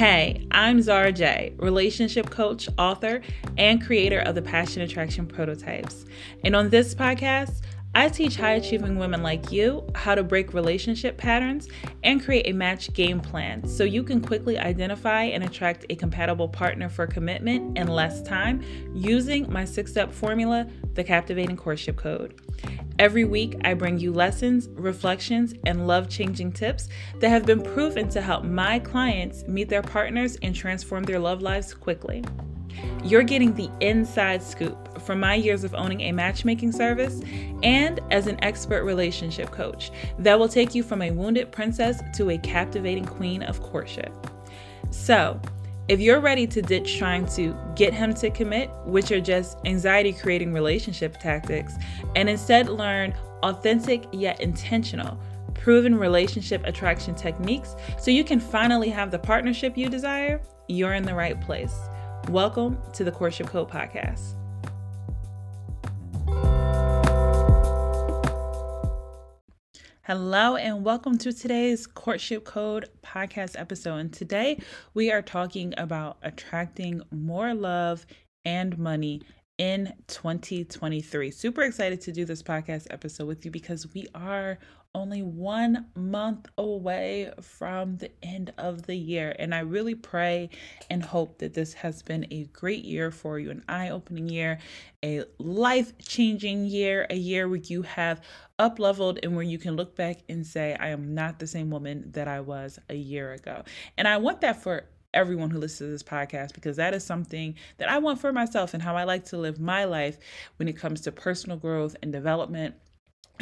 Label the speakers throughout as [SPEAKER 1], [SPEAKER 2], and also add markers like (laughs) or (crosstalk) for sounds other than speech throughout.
[SPEAKER 1] Hey, I'm Zara J, relationship coach, author, and creator of the Passion Attraction Prototypes. And on this podcast, I teach high achieving women like you how to break relationship patterns and create a match game plan so you can quickly identify and attract a compatible partner for commitment in less time using my six step formula, the Captivating Courtship Code. Every week, I bring you lessons, reflections, and love changing tips that have been proven to help my clients meet their partners and transform their love lives quickly. You're getting the inside scoop from my years of owning a matchmaking service and as an expert relationship coach that will take you from a wounded princess to a captivating queen of courtship. So, if you're ready to ditch trying to get him to commit, which are just anxiety creating relationship tactics, and instead learn authentic yet intentional, proven relationship attraction techniques so you can finally have the partnership you desire, you're in the right place. Welcome to the Courtship Code Podcast. Hello, and welcome to today's Courtship Code podcast episode. And today we are talking about attracting more love and money in 2023. Super excited to do this podcast episode with you because we are only one month away from the end of the year. And I really pray and hope that this has been a great year for you, an eye opening year, a life changing year, a year where you have up leveled and where you can look back and say, I am not the same woman that I was a year ago. And I want that for everyone who listens to this podcast because that is something that I want for myself and how I like to live my life when it comes to personal growth and development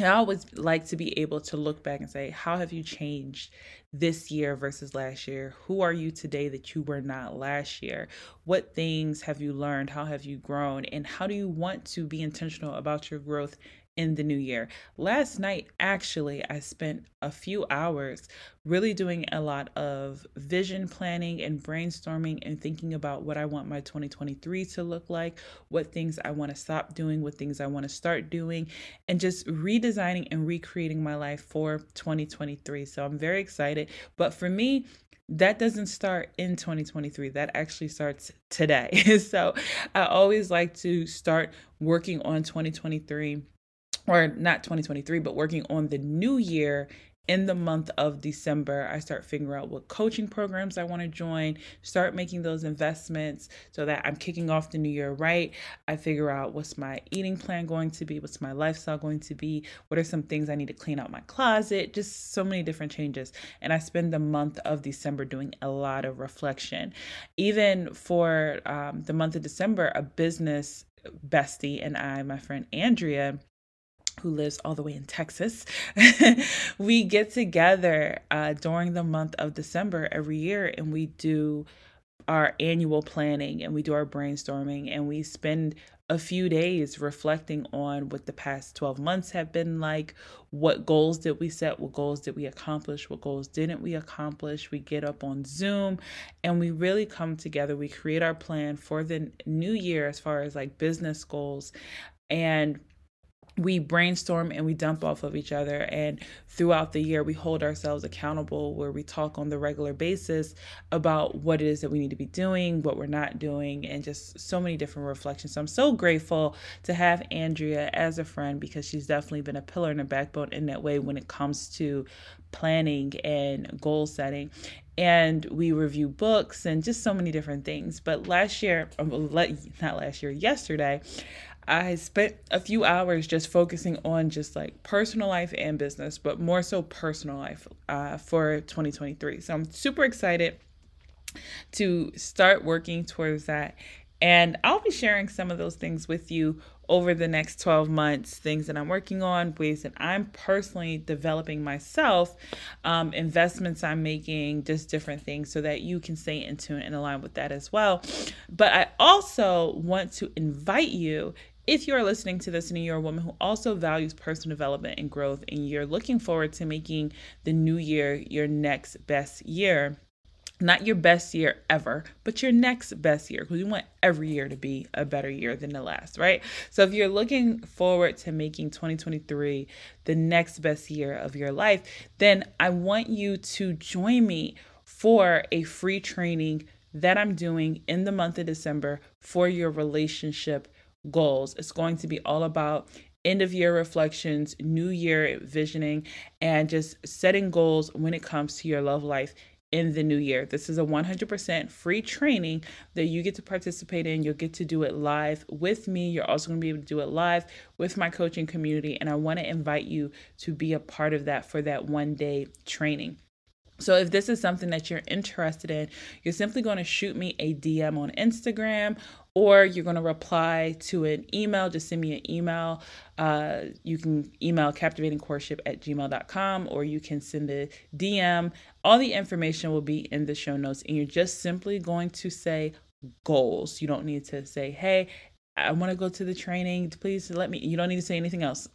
[SPEAKER 1] I always like to be able to look back and say, how have you changed this year versus last year? Who are you today that you were not last year? What things have you learned? How have you grown? And how do you want to be intentional about your growth in the new year. Last night, actually, I spent a few hours really doing a lot of vision planning and brainstorming and thinking about what I want my 2023 to look like, what things I want to stop doing, what things I want to start doing, and just redesigning and recreating my life for 2023. So I'm very excited. But for me, that doesn't start in 2023 that actually starts today (laughs) so i always like to start working on 2023 or not 2023, but working on the new year in the month of December, I start figuring out what coaching programs I want to join, start making those investments so that I'm kicking off the new year right. I figure out what's my eating plan going to be, what's my lifestyle going to be, what are some things I need to clean out my closet, just so many different changes. And I spend the month of December doing a lot of reflection. Even for um, the month of December, a business bestie and I, my friend Andrea, who lives all the way in Texas, (laughs) we get together uh, during the month of December every year and we do our annual planning and we do our brainstorming and we spend a few days reflecting on what the past 12 months have been like. What goals did we set? What goals did we accomplish? What goals didn't we accomplish? We get up on Zoom and we really come together. We create our plan for the new year as far as like business goals. And we brainstorm and we dump off of each other. And throughout the year we hold ourselves accountable where we talk on the regular basis about what it is that we need to be doing what we're not doing and just so many different reflections. So i'm so grateful to have andrea as a friend because she's definitely been a pillar and a backbone in that way when it comes to planning and goal setting. And we review books and just so many different things. But last year oh, not last year yesterday I spent a few hours just focusing on just like personal life and business, but more so personal life uh, for 2023. So I'm super excited to start working towards that. And I'll be sharing some of those things with you over the next 12 months things that I'm working on, ways that I'm personally developing myself, um, investments I'm making, just different things so that you can stay in tune and align with that as well. But I also want to invite you if you are listening to this and you're a woman who also values personal development and growth and you're looking forward to making the new year your next best year, not your best year ever, but your next best year, because you want every year to be a better year than the last, right? So if you're looking forward to making 2023 the next best year of your life, then I want you to join me for a free training that I'm doing in the month of December for your relationship goals. It's going to be all about end of year reflections, new year visioning, and just setting goals when it comes to your love life in the new year. This is a 100% free training that you get to participate in. You'll get to do it live with me. You're also going to be able to do it live with my coaching community. And I want to invite you to be a part of that for that one day training. So, if this is something that you're interested in, you're simply going to shoot me a DM on Instagram or you're going to reply to an email. Just send me an email. Uh, you can email captivatingcourtship at gmail.com or you can send a DM. All the information will be in the show notes, and you're just simply going to say goals. You don't need to say, hey, I want to go to the training. Please let me. You don't need to say anything else.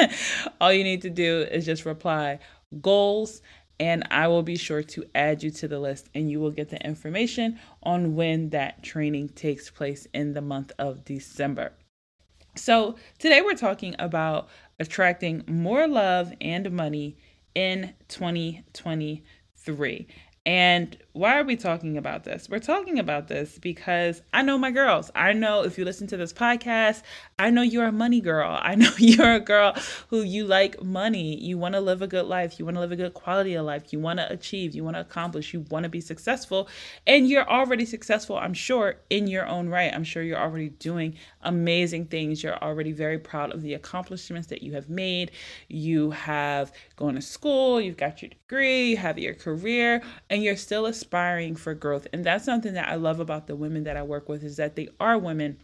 [SPEAKER 1] (laughs) All you need to do is just reply goals and I will be sure to add you to the list and you will get the information on when that training takes place in the month of December. So, today we're talking about attracting more love and money in 2023. And why are we talking about this? We're talking about this because I know my girls. I know if you listen to this podcast, I know you're a money girl. I know (laughs) you're a girl who you like money. You want to live a good life. You want to live a good quality of life. You want to achieve. You want to accomplish. You want to be successful. And you're already successful, I'm sure, in your own right. I'm sure you're already doing amazing things. You're already very proud of the accomplishments that you have made. You have gone to school, you've got your degree, you have your career, and you're still aspiring for growth. And that's something that I love about the women that I work with is that they are women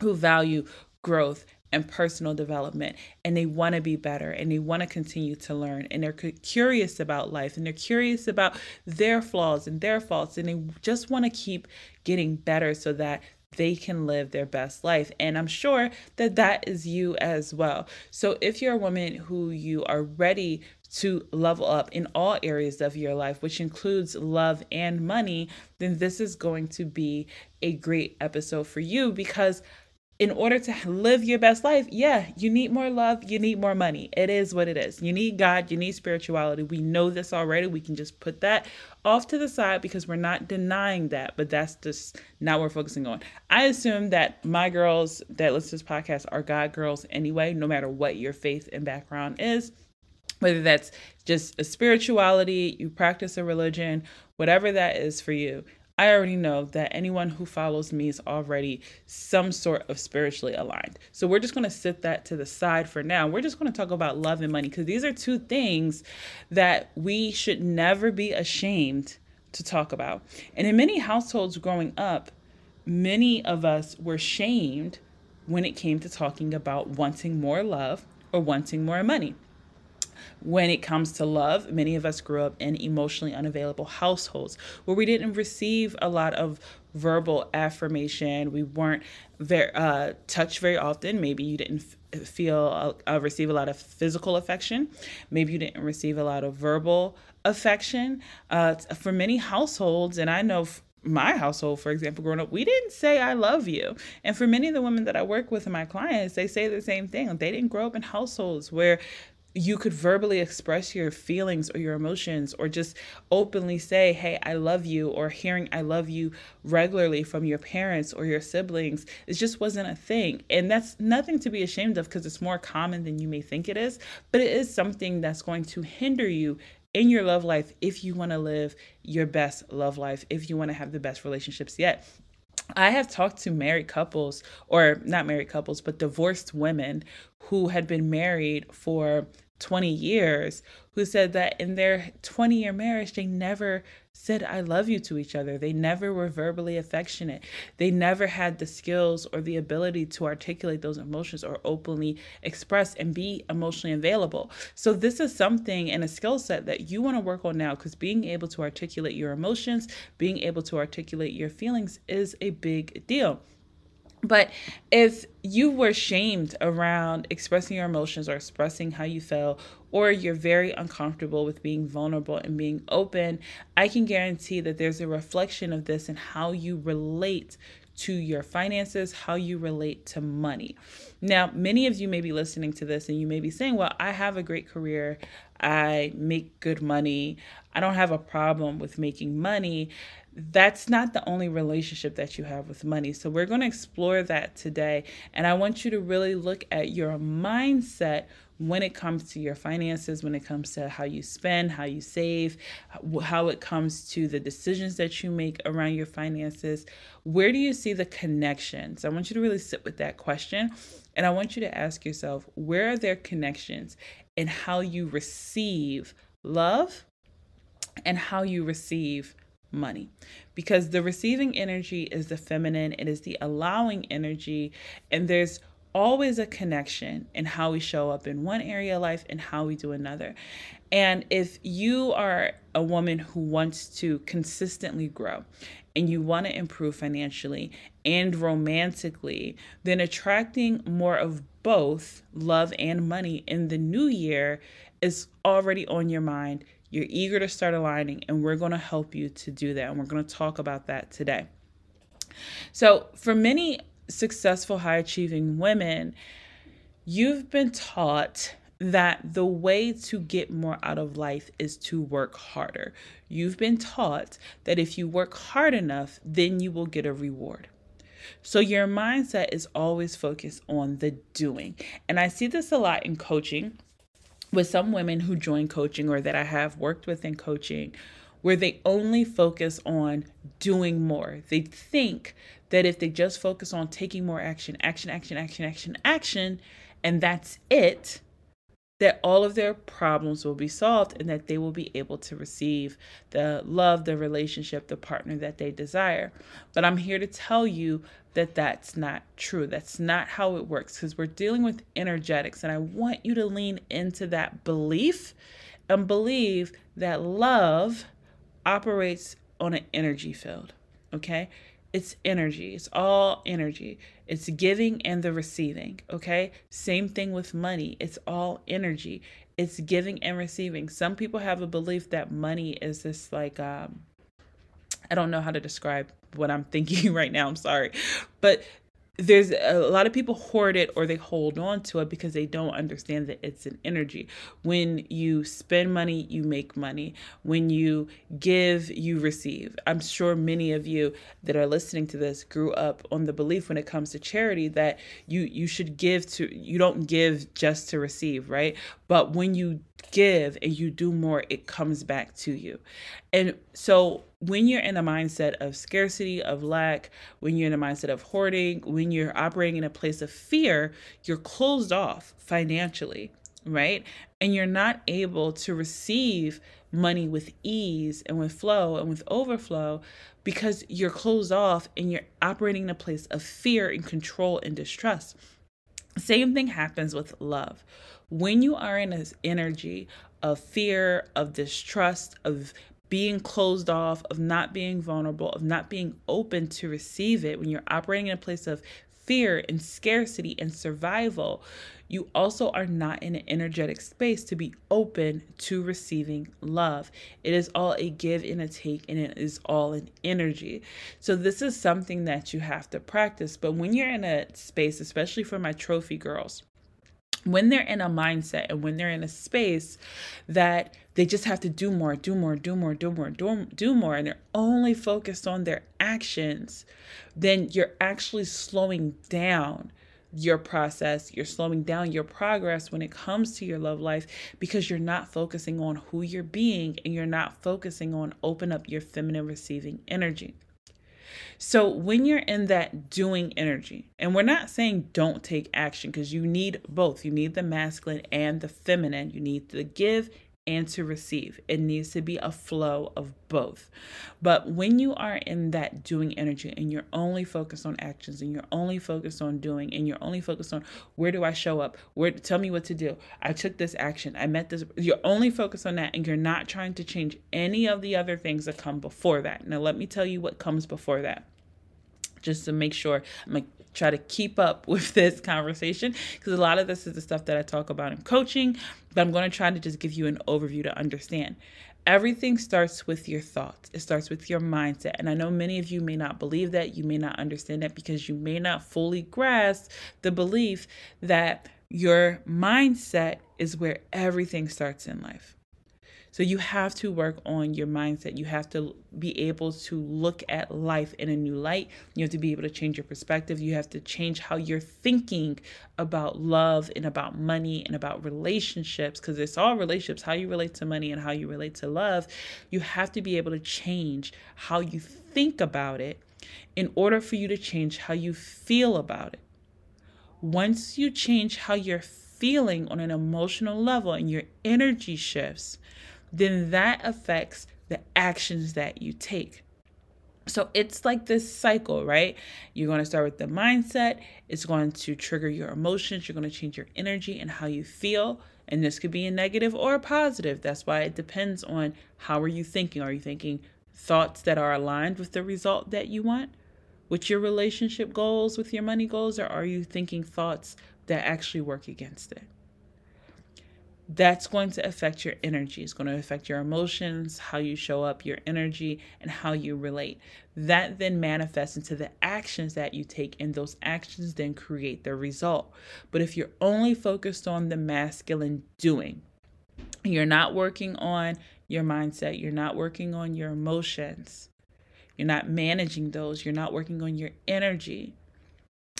[SPEAKER 1] who value growth and personal development and they want to be better and they want to continue to learn and they're curious about life and they're curious about their flaws and their faults and they just want to keep getting better so that they can live their best life. And I'm sure that that is you as well. So if you're a woman who you are ready to level up in all areas of your life, which includes love and money, then this is going to be a great episode for you because in order to live your best life, yeah, you need more love, you need more money. It is what it is. You need God, you need spirituality. We know this already. We can just put that off to the side because we're not denying that, but that's just not what we're focusing on. I assume that my girls that listen to this podcast are God girls anyway, no matter what your faith and background is. Whether that's just a spirituality, you practice a religion, whatever that is for you, I already know that anyone who follows me is already some sort of spiritually aligned. So we're just going to sit that to the side for now. We're just going to talk about love and money because these are two things that we should never be ashamed to talk about. And in many households growing up, many of us were shamed when it came to talking about wanting more love or wanting more money when it comes to love. Many of us grew up in emotionally unavailable households where we didn't receive a lot of verbal affirmation. We weren't very uh, touched very often. Maybe you didn't feel uh, receive a lot of physical affection. Maybe you didn't receive a lot of verbal affection. Uh, for many households, and I know. F- my household, for example, growing up, we didn't say I love you. And for many of the women that I work with and my clients, they say the same thing. They didn't grow up in households where you could verbally express your feelings or your emotions or just openly say hey i love you or hearing i love you regularly from your parents or your siblings it just wasn't a thing. And that's nothing to be ashamed of because it's more common than you may think it is but it is something that's going to hinder you in your love life if you want to live your best love life if you want to have the best relationships yet I have talked to married couples, or not married couples, but divorced women who had been married for 20 years who said that in their 20 year marriage, they never said, I love you to each other. They never were verbally affectionate. They never had the skills or the ability to articulate those emotions or openly express and be emotionally available. So, this is something and a skill set that you want to work on now because being able to articulate your emotions, being able to articulate your feelings is a big deal. But if you were shamed around expressing your emotions or expressing how you feel, or you're very uncomfortable with being vulnerable and being open, I can guarantee that there's a reflection of this in how you relate to your finances, how you relate to money. Now, many of you may be listening to this and you may be saying, Well, I have a great career, I make good money, I don't have a problem with making money that's not the only relationship that you have with money. So, we're going to explore that today. And I want you to really look at your mindset when it comes to your finances, when it comes to how you spend, how you save, how it comes to the decisions that you make around your finances. Where do you see the connections? I want you to really sit with that question. And I want you to ask yourself where are there connections in how you receive love and how you receive money because the receiving energy is the feminine, it is the allowing energy, and there's always a connection in how we show up in one area of life and how we do another. And if you are a woman who wants to consistently grow and you want to improve financially and romantically, then attracting more of both love and money in the new year is already on your mind you're eager to start aligning, and we're going to help you to do that. And we're going to talk about that today. So, for many successful, high achieving women, you've been taught that the way to get more out of life is to work harder. You've been taught that if you work hard enough, then you will get a reward. So your mindset is always focused on the doing. And I see this a lot in coaching with some women who join coaching or that I have worked with in coaching where they only focus on doing more. They think that if they just focus on taking more action, action, action, action, action, action, and that's it, that all of their problems will be solved and that they will be able to receive the love, the relationship, the partner that they desire. But I'm here to tell you that that's not true. That's not how it works because we're dealing with energetics. And I want you to lean into that belief and believe that love operates on an energy field. Okay? It's energy. It's all energy. It's giving and the receiving. Okay? Same thing with money. It's all energy. It's giving and receiving. Some people have a belief that money is this like um I don't know how to describe what I'm (laughs) thinking right now. I'm sorry. But there's a lot of people hoard it or they hold on to it because they don't understand that it's an energy. When you spend money, you make money. When you give, you receive. I'm sure many of you that are listening to this grew up on the belief when it comes to charity that you you should give to you don't give just to receive, right? But when you give and you do more, it comes back to you. And so when you're in a mindset of scarcity, of lack, when you're in a mindset of hoarding, when you're operating in a place of fear, you're closed off financially, right? And you're not able to receive money with ease and with flow and with overflow because you're closed off and you're operating in a place of fear and control and distrust. Same thing happens with love. When you are in this energy of fear, of distrust, of being closed off, of not being vulnerable, of not being open to receive it, when you're operating in a place of fear and scarcity and survival, you also are not in an energetic space to be open to receiving love. It is all a give and a take, and it is all an energy. So, this is something that you have to practice. But when you're in a space, especially for my trophy girls, when they're in a mindset and when they're in a space that they just have to do more, do more, do more, do more, do, do more, and they're only focused on their actions, then you're actually slowing down your process. You're slowing down your progress when it comes to your love life because you're not focusing on who you're being and you're not focusing on open up your feminine receiving energy. So when you're in that doing energy, and we're not saying don't take action because you need both. You need the masculine and the feminine. You need to give and to receive. It needs to be a flow of both. But when you are in that doing energy and you're only focused on actions and you're only focused on doing and you're only focused on where do I show up? Where tell me what to do. I took this action. I met this you're only focused on that and you're not trying to change any of the other things that come before that. Now let me tell you what comes before that just to make sure I'm like try to keep up (laughs) with this conversation because a lot of this is the stuff that I talk about in coaching, but I'm going to try to just give you an overview to understand. everything starts with your thoughts. It starts with your mindset. And I know many of you may not believe that. You may not understand that because you may not fully grasp the belief that your mindset is where everything starts in life. So you have to work on your mindset. You have to be able to look at life in a new light. You have to be able to change your perspective. You have to change how you're thinking about love and about money and about relationships because it's all relationships, how you relate to money and how you relate to love. You have to be able to change how you think about it in order for you to change how you feel about it. Once you change how you're feeling on an emotional level and your energy shifts, then that affects the actions that you take. So it's like this cycle, right? You're going to start with the mindset, it's going to trigger your emotions, you're going to change your energy and how you feel. And this could be a negative or a positive. That's why it depends on how are you thinking? Are you thinking thoughts that are aligned with the result that you want? With your relationship goals, with your money goals, or are you thinking thoughts that actually work against it? That's going to affect your energy. It's going to affect your emotions, how you show up, your energy, and how you relate. That then manifests into the actions that you take, and those actions then create the result. But if you're only focused on the masculine doing, you're not working on your mindset, you're not working on your emotions, you're not managing those, you're not working on your energy,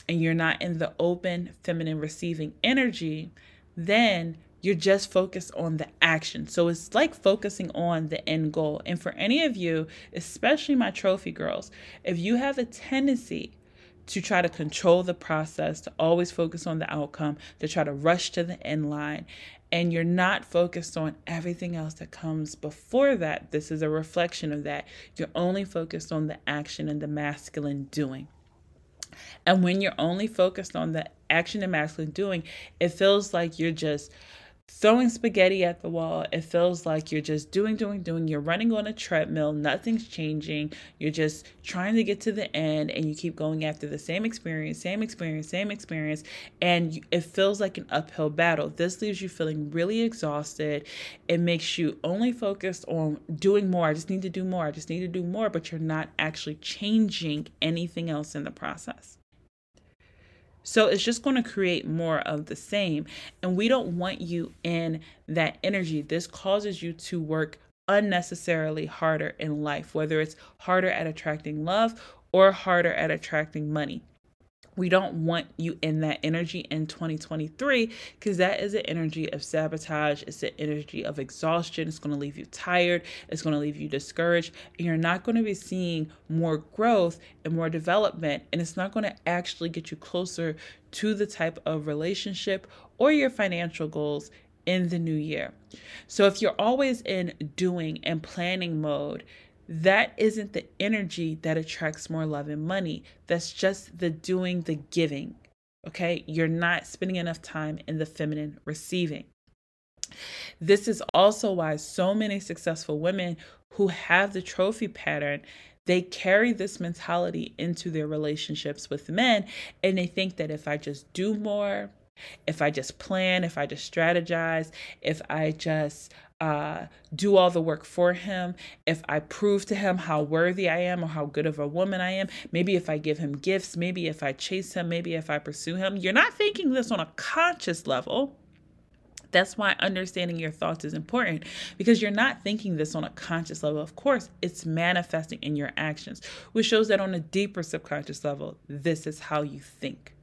[SPEAKER 1] and you're not in the open, feminine, receiving energy, then you're just focused on the action. So it's like focusing on the end goal. And for any of you, especially my trophy girls, if you have a tendency to try to control the process, to always focus on the outcome, to try to rush to the end line, and you're not focused on everything else that comes before that, this is a reflection of that. You're only focused on the action and the masculine doing. And when you're only focused on the action and masculine doing, it feels like you're just throwing spaghetti at the wall. It feels like you're just doing, doing, doing. You're running on a treadmill, nothing's changing. You're just trying to get to the end and you keep going after the same experience, same experience, same experience. And it feels like an uphill battle. This leaves you feeling really exhausted. It makes you only focused on doing more. I just need to do more. I just need to do more, but you're not actually changing anything else in the process. So it's just going to create more of the same. And we don't want you in that energy. This causes you to work unnecessarily harder in life, whether it's harder at attracting love or harder at attracting money we don't want you in that energy in 2023 because that is an energy of sabotage. It's an energy of exhaustion. It's going to leave you tired. It's going to leave you discouraged. And you're not going to be seeing more growth and more development. And it's not going to actually get you closer to the type of relationship or your financial goals in the new year. So if you're always in doing and planning mode, that isn't the energy that attracts more love and money. That's just the doing, the giving. Okay. You're not spending enough time in the feminine receiving. This is also why so many successful women who have the trophy pattern they carry this mentality into their relationships with men and they think that if I just do more, if I just plan, if I just strategize, if I just uh, do all the work for him, if I prove to him how worthy I am or how good of a woman I am, maybe if I give him gifts, maybe if I chase him, maybe if I pursue him, you're not thinking this on a conscious level. That's why understanding your thoughts is important because you're not thinking this on a conscious level. Of course, it's manifesting in your actions, which shows that on a deeper subconscious level, this is how you think.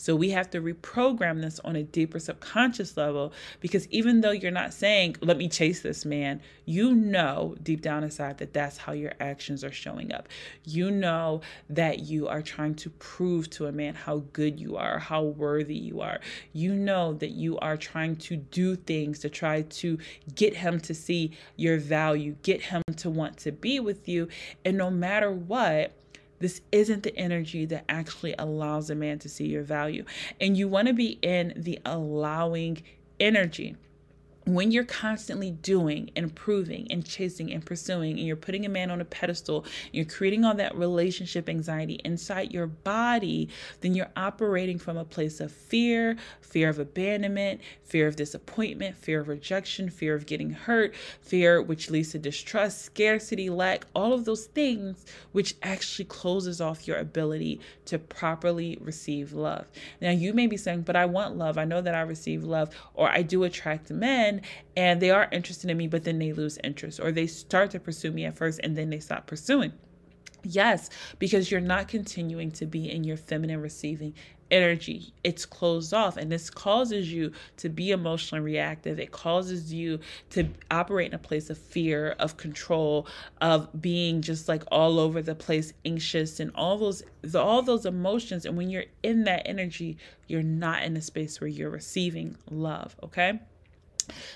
[SPEAKER 1] So we have to reprogram this on a deeper subconscious level because even though you're not saying, let me chase this man, you know deep down inside that that's how your actions are showing up. You know that you are trying to prove to a man how good you are, how worthy you are. You know that you are trying to do things to try to get him to see your value, get him to want to be with you. And no matter what, this isn't the energy that actually allows a man to see your value. And you want to be in the allowing energy. When you're constantly doing and proving and chasing and pursuing and you're putting a man on a pedestal you're creating all that relationship anxiety inside your body then you're operating from a place of fear fear of abandonment fear of disappointment fear of rejection fear of getting hurt fear which leads to distrust scarcity lack all of those things which actually closes off your ability to properly receive love. Now you may be saying but i want love. I know that i receive love or i do attract and they are interested in me, but then they lose interest or they start to pursue me at first and then they stop pursuing. Yes, because you're not continuing to be in your feminine receiving energy. It's closed off, and this causes you to be emotionally reactive. It causes you to operate in a place of fear, of control, of being just like all over the place, anxious, and all those all those emotions. And when you're in that energy, you're not in a space where you're receiving love. Okay.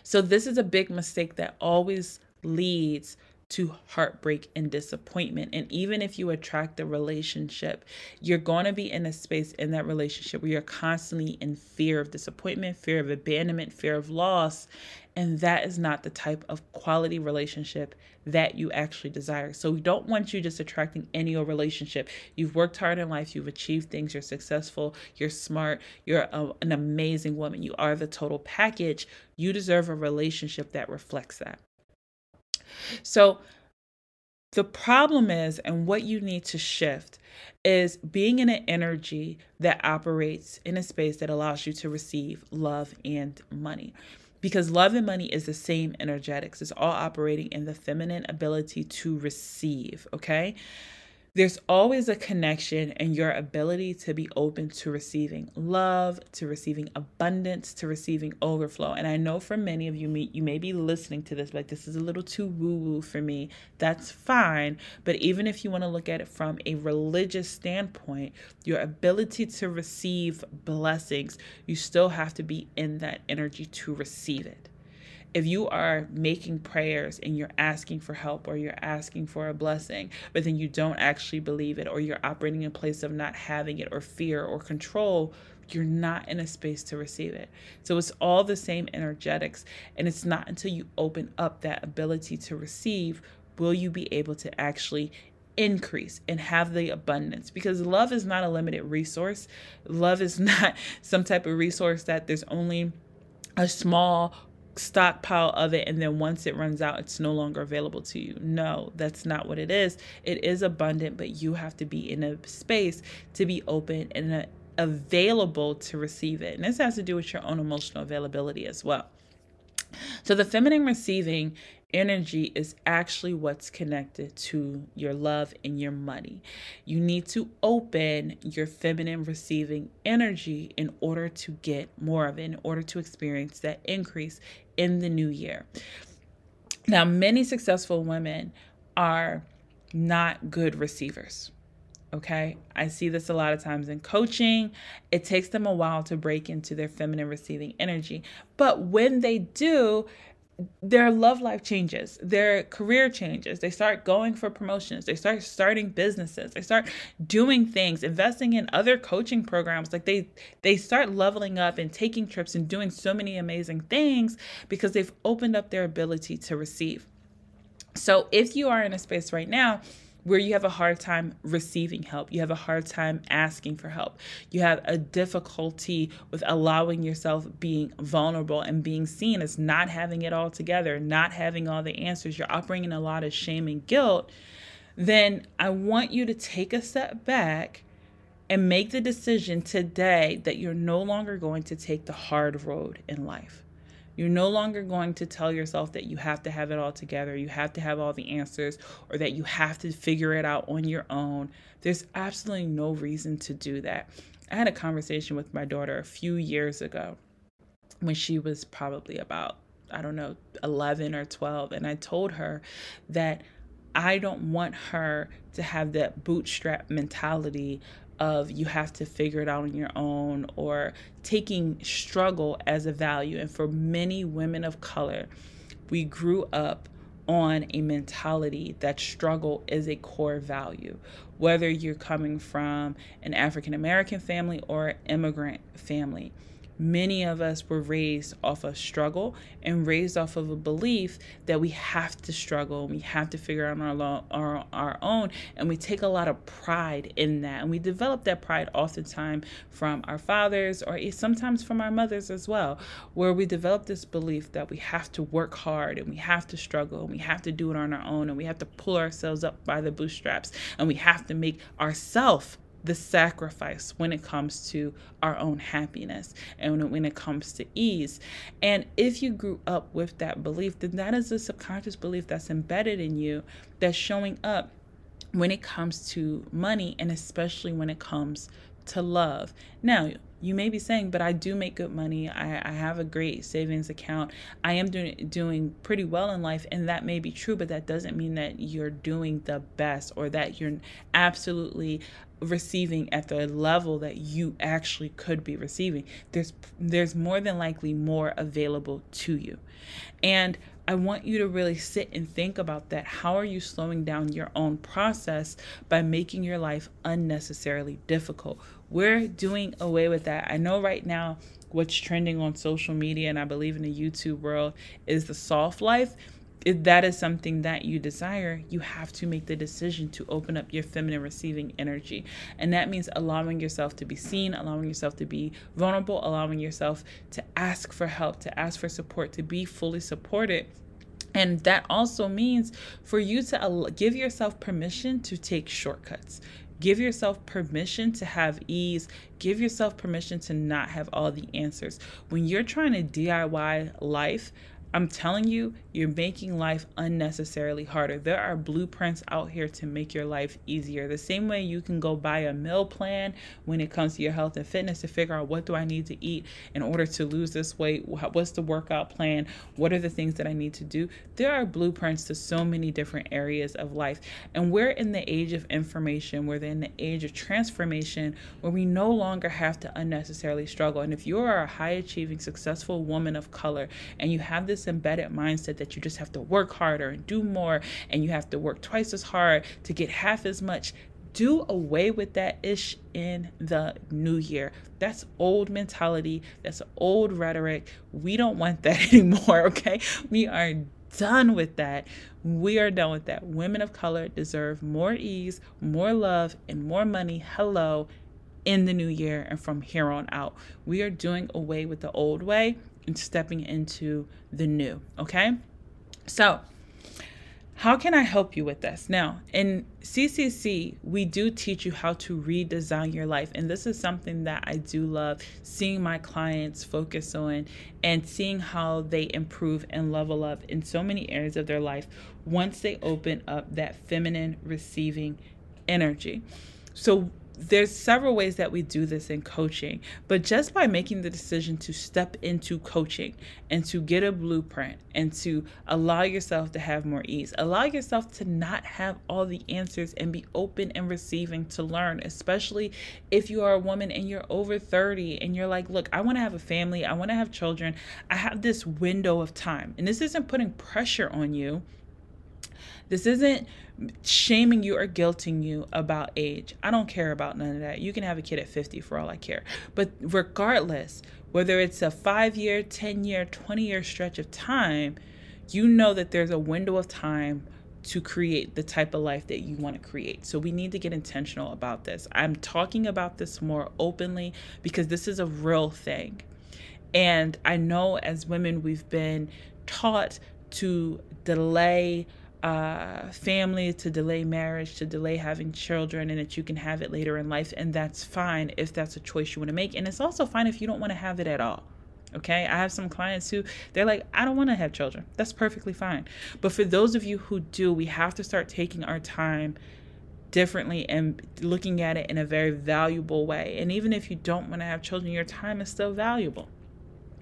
[SPEAKER 1] So, this is a big mistake that always leads to heartbreak and disappointment. And even if you attract a relationship, you're going to be in a space in that relationship where you're constantly in fear of disappointment, fear of abandonment, fear of loss. And that is not the type of quality relationship that you actually desire. So we don't want you just attracting any old relationship. You've worked hard in life, you've achieved things, you're successful, you're smart, you're a, an amazing woman, you are the total package. You deserve a relationship that reflects that. So the problem is, and what you need to shift is being in an energy that operates in a space that allows you to receive love and money because love and money is the same energetics. It's all operating in the feminine ability to receive, okay? There's always a connection in your ability to be open to receiving love, to receiving abundance, to receiving overflow. And I know for many of you, you may be listening to this, like this is a little too woo woo for me. That's fine. But even if you want to look at it from a religious standpoint, your ability to receive blessings, you still have to be in that energy to receive it if you are making prayers and you're asking for help or you're asking for a blessing, but then you don't actually believe it, or you're operating in a place of not having it, or fear, or control, you're not in a space to receive it. So it's all the same energetics. And it's not until you open up that ability to receive will you be able to actually increase and have the abundance because love is not a limited resource. Love is (laughs) not some type of resource that there's only a small stockpile of it and then once it runs out it's no longer available to you. No that's not what it is. It is abundant but you have to be in a space to be open and uh, available to receive it. And this has to do with your own emotional availability as well. So the feminine receiving energy is actually what's connected to your love and your money. You need to open your feminine receiving energy in order to get more of it, in order to experience that increase in the new year. Now, many successful women are not good receivers. Okay. I see this a lot of times in coaching. It takes them a while to break into their feminine receiving energy. But when they do, their love life changes, their career changes. They start going for promotions, they start starting businesses, they start doing things, investing in other coaching programs. Like they they start leveling up and taking trips and doing so many amazing things because they've opened up their ability to receive. So if you are in a space right now where you have a hard time receiving help, you have a hard time asking for help, you have a difficulty with allowing yourself being vulnerable and being seen as not having it all together, not having all the answers, you're operating in a lot of shame and guilt, then I want you to take a step back and make the decision today that you're no longer going to take the hard road in life. You're no longer going to tell yourself that you have to have it all together, you have to have all the answers, or that you have to figure it out on your own. There's absolutely no reason to do that. I had a conversation with my daughter a few years ago when she was probably about, I don't know, 11 or 12. And I told her that I don't want her to have that bootstrap mentality of you have to figure it out on your own or taking struggle as a value. And for many women of color, we grew up on a mentality that struggle is a core value, whether you're coming from an African American family or immigrant family. Many of us were raised off of struggle and raised off of a belief that we have to struggle, and we have to figure out our, lo- our, our own, and we take a lot of pride in that. And we develop that pride oftentimes from our fathers or sometimes from our mothers as well, where we develop this belief that we have to work hard and we have to struggle and we have to do it on our own and we have to pull ourselves up by the bootstraps and we have to make ourselves the sacrifice when it comes to our own happiness and when it comes to ease. And if you grew up with that belief, then that is a subconscious belief that's embedded in you that's showing up when it comes to money and especially when it comes to love. Now, you may be saying, but I do make good money. I, I have a great savings account. I am doing doing pretty well in life, and that may be true, but that doesn't mean that you're doing the best or that you're absolutely receiving at the level that you actually could be receiving. There's there's more than likely more available to you. And I want you to really sit and think about that. How are you slowing down your own process by making your life unnecessarily difficult? We're doing away with that. I know right now what's trending on social media and I believe in the YouTube world is the soft life if that is something that you desire, you have to make the decision to open up your feminine receiving energy. And that means allowing yourself to be seen, allowing yourself to be vulnerable, allowing yourself to ask for help, to ask for support, to be fully supported. And that also means for you to give yourself permission to take shortcuts. Give yourself permission to have ease. Give yourself permission to not have all the answers. When you're trying to DIY life, I'm telling you, you're making life unnecessarily harder. There are blueprints out here to make your life easier. The same way you can go buy a meal plan when it comes to your health and fitness to figure out what do I need to eat in order to lose this weight? What's the workout plan? What are the things that I need to do? There are blueprints to so many different areas of life. And we're in the age of information, we're in the age of transformation where we no longer have to unnecessarily struggle. And if you are a high achieving, successful woman of color and you have this embedded mindset that you just have to work harder and do more and you have to work twice as hard to get half as much do away with that ish in the new year. That's old mentality. That's old rhetoric. We don't want that (laughs) anymore, okay? We are done with that. We are done with that. Women of color deserve more ease, more love, and more money. Hello. In the new year and from here on out, we are doing away with the old way and stepping into the new. Okay. So, how can I help you with this? Now, in CCC, we do teach you how to redesign your life. And this is something that I do love seeing my clients focus on and seeing how they improve and level up in so many areas of their life once they open up that feminine receiving energy. So, there's several ways that we do this in coaching, but just by making the decision to step into coaching and to get a blueprint and to allow yourself to have more ease, allow yourself to not have all the answers and be open and receiving to learn, especially if you are a woman and you're over 30 and you're like, look, I want to have a family, I want to have children, I have this window of time. And this isn't putting pressure on you this isn't shaming you or guilting you about age. I don't care about none of that. You can have a kid at 50 for all I care. But regardless, whether it's a five year, 10 year, 20 year stretch of time, you know that there's a window of time to create the type of life that you want to create. So we need to get intentional about this. I'm talking about this more openly because this is a real thing. And I know as women, we've been taught to delay uh, family, to delay marriage, to delay having children, and that you can have it later in life. And that's fine if that's a choice you want to make. And it's also fine if you don't want to have it at all. Okay. I have some clients who they're like, I don't want to have children. That's perfectly fine. But for those of you who do, we have to start taking our time differently and looking at it in a very valuable way. And even if you don't want to have children, your time is still valuable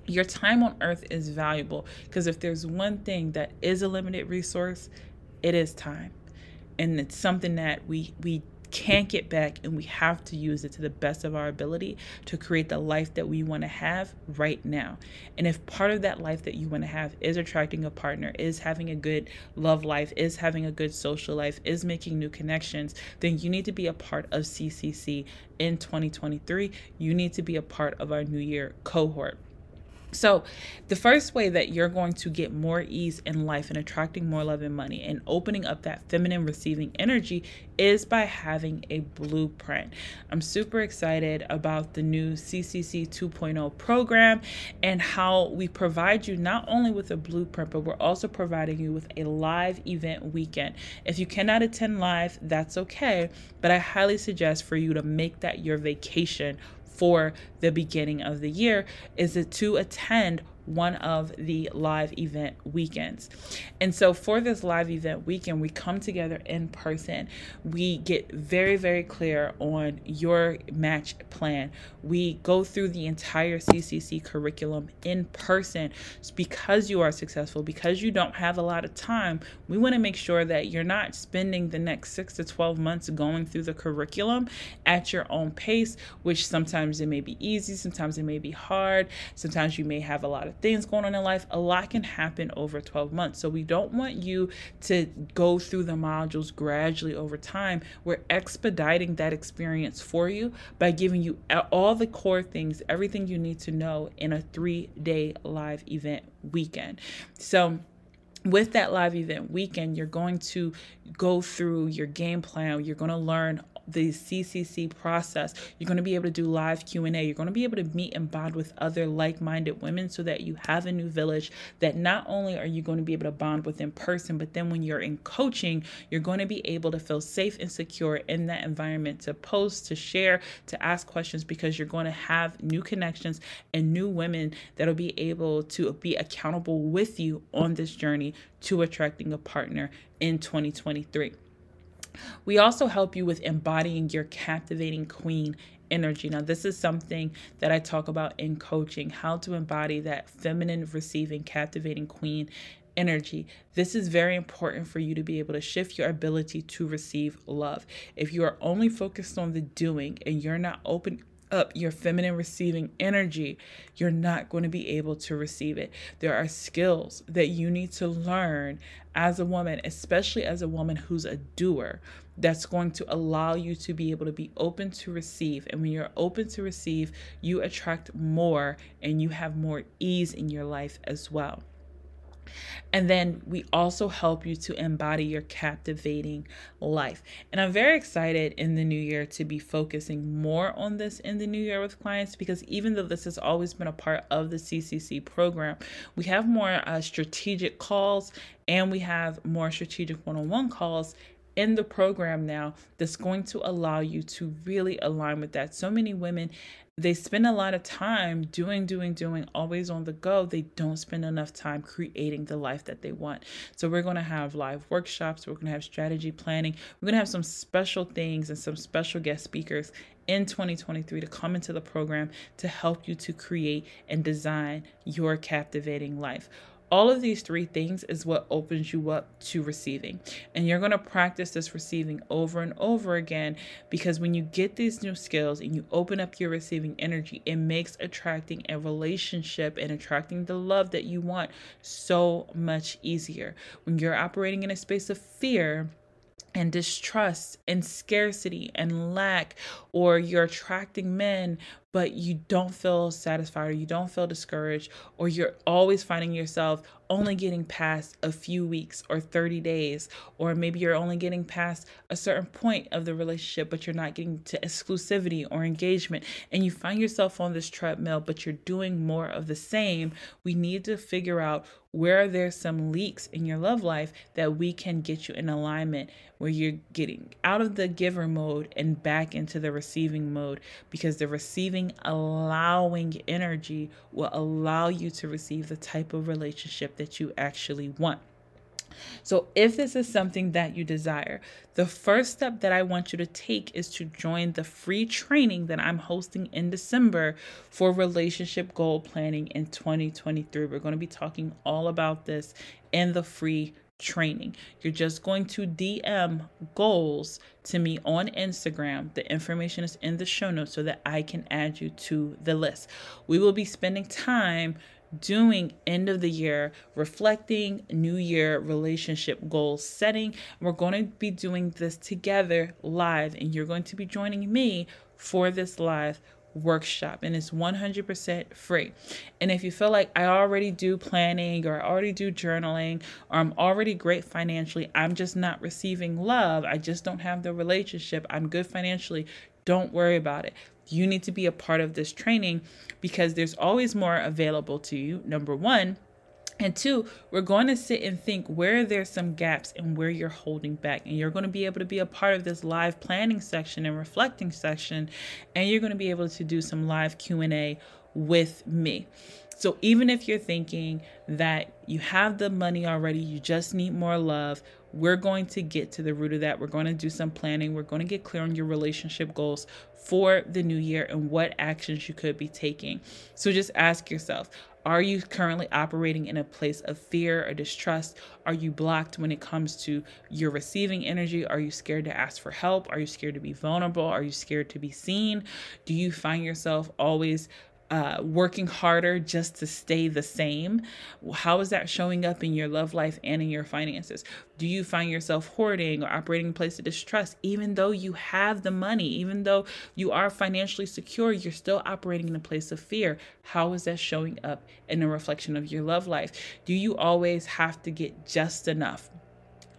[SPEAKER 1] your time on earth is valuable because if there's one thing that is a limited resource it is time and it's something that we we can't get back and we have to use it to the best of our ability to create the life that we want to have right now. And if part of that life that you want to have is attracting a partner, is having a good love life, is having a good social life, is making new connections, then you need to be a part of CCC in 2023. You need to be a part of our New Year cohort. So, the first way that you're going to get more ease in life and attracting more love and money and opening up that feminine receiving energy is by having a blueprint. I'm super excited about the new CCC 2.0 program and how we provide you not only with a blueprint, but we're also providing you with a live event weekend. If you cannot attend live, that's okay, but I highly suggest for you to make that your vacation for the beginning of the year is it to attend one of the live event weekends. And so for this live event weekend, we come together in person. We get very, very clear on your match plan. We go through the entire CCC curriculum in person because you are successful, because you don't have a lot of time. We want to make sure that you're not spending the next six to 12 months going through the curriculum at your own pace, which sometimes it may be easy, sometimes it may be hard, sometimes you may have a lot of of things going on in life, a lot can happen over 12 months. So we don't want you to go through the modules gradually over time. We're expediting that experience for you by giving you all the core things, everything you need to know in a three day live event weekend. So, with that live event weekend, you're going to go through your game plan. You're going to learn the CCC process. You're going to be able to do live Q&A. You're going to be able to meet and bond with other like-minded women so that you have a new village that not only are you going to be able to bond with in person, but then when you're in coaching, you're going to be able to feel safe and secure in that environment to post, to share, to ask questions because you're going to have new connections and new women that'll be able to be accountable with you on this journey to attracting a partner in 2023. We also help you with embodying your captivating queen energy. Now, this is something that I talk about in coaching how to embody that feminine, receiving, captivating queen energy. This is very important for you to be able to shift your ability to receive love. If you are only focused on the doing and you're not open up your feminine receiving energy, you're not going to be able to receive it. There are skills that you need to learn as a woman, especially as a woman who's a doer, that's going to allow you to be able to be open to receive. And when you're open to receive, you attract more and you have more ease in your life as well. And then we also help you to embody your captivating life. And I'm very excited in the new year to be focusing more on this in the new year with clients because even though this has always been a part of the CCC program, we have more uh, strategic calls and we have more strategic one on one calls in the program now that's going to allow you to really align with that. So many women they spend a lot of time doing, doing, doing, always on the go. They don't spend enough time creating the life that they want. So, we're going to have live workshops, we're going to have strategy planning, we're going to have some special things and some special guest speakers in 2023 to come into the program to help you to create and design your captivating life. All of these three things is what opens you up to receiving. And you're going to practice this receiving over and over again because when you get these new skills and you open up your receiving energy, it makes attracting a relationship and attracting the love that you want so much easier. When you're operating in a space of fear, and distrust and scarcity and lack, or you're attracting men but you don't feel satisfied or you don't feel discouraged, or you're always finding yourself only getting past a few weeks or 30 days, or maybe you're only getting past a certain point of the relationship, but you're not getting to exclusivity or engagement, and you find yourself on this treadmill, but you're doing more of the same, we need to figure out where there's some leaks in your love life that we can get you in alignment where you're getting out of the giver mode and back into the receiving mode because the receiving allowing energy will allow you to receive the type of relationship that you actually want. So, if this is something that you desire, the first step that I want you to take is to join the free training that I'm hosting in December for relationship goal planning in 2023. We're going to be talking all about this in the free training. You're just going to DM goals to me on Instagram. The information is in the show notes so that I can add you to the list. We will be spending time doing end of the year reflecting new year relationship goal setting we're going to be doing this together live and you're going to be joining me for this live workshop and it's 100% free. And if you feel like I already do planning or I already do journaling or I'm already great financially, I'm just not receiving love, I just don't have the relationship, I'm good financially, don't worry about it. You need to be a part of this training because there's always more available to you. Number one, and two, we're going to sit and think where there's some gaps and where you're holding back. And you're going to be able to be a part of this live planning section and reflecting section. And you're going to be able to do some live Q&A with me. So even if you're thinking that you have the money already, you just need more love, we're going to get to the root of that. We're going to do some planning. We're going to get clear on your relationship goals for the new year and what actions you could be taking. So just ask yourself are you currently operating in a place of fear or distrust? Are you blocked when it comes to your receiving energy? Are you scared to ask for help? Are you scared to be vulnerable? Are you scared to be seen? Do you find yourself always uh, working harder just to stay the same? How is that showing up in your love life and in your finances? Do you find yourself hoarding or operating in a place of distrust, even though you have the money, even though you are financially secure, you're still operating in a place of fear? How is that showing up in a reflection of your love life? Do you always have to get just enough?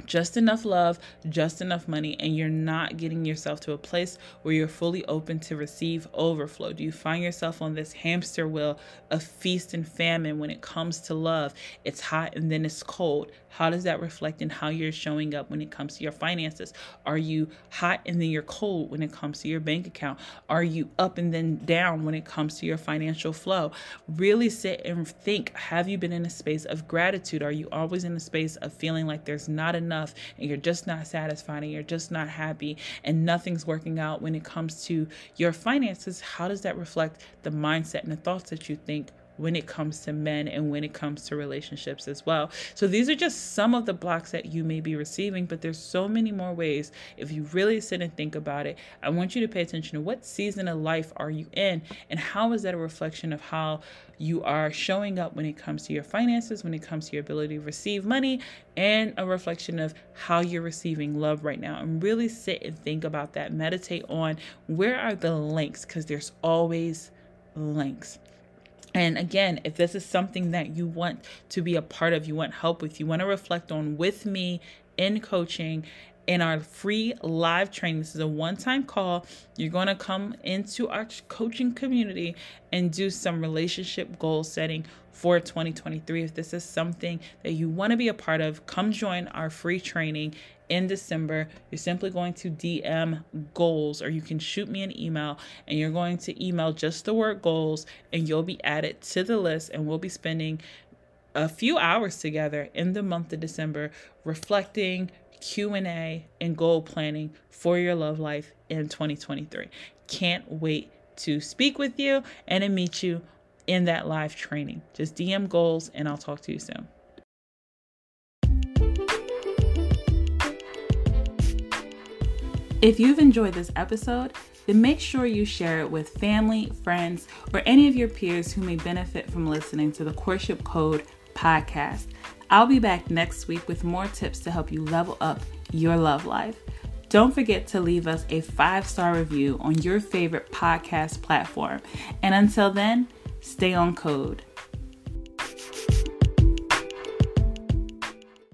[SPEAKER 1] Just enough love, just enough money, and you're not getting yourself to a place where you're fully open to receive overflow? Do you find yourself on this hamster wheel of feast and famine when it comes to love? It's hot and then it's cold. How does that reflect in how you're showing up when it comes to your finances? Are you hot and then you're cold when it comes to your bank account? Are you up and then down when it comes to your financial flow? Really sit and think have you been in a space of gratitude? Are you always in a space of feeling like there's not enough and you're just not satisfied and you're just not happy and nothing's working out when it comes to your finances? How does that reflect the mindset and the thoughts that you think? When it comes to men and when it comes to relationships as well. So these are just some of the blocks that you may be receiving, but there's so many more ways if you really sit and think about it. I want you to pay attention to what season of life are you in and how is that a reflection of how you are showing up when it comes to your finances, when it comes to your ability to receive money, and a reflection of how you're receiving love right now. And really sit and think about that. Meditate on where are the links because there's always links. And again, if this is something that you want to be a part of, you want help with, you want to reflect on with me in coaching in our free live training. This is a one time call. You're going to come into our coaching community and do some relationship goal setting for 2023. If this is something that you want to be a part of, come join our free training in December. You're simply going to DM goals, or you can shoot me an email and you're going to email just the word goals, and you'll be added to the list. And we'll be spending a few hours together in the month of December reflecting, Q&A and goal planning for your love life in 2023. Can't wait to speak with you and to meet you in that live training. Just DM goals and I'll talk to you soon. If you've enjoyed this episode, then make sure you share it with family, friends, or any of your peers who may benefit from listening to the Courtship Code podcast. I'll be back next week with more tips to help you level up your love life. Don't forget to leave us a five star review on your favorite podcast platform. And until then, stay on code.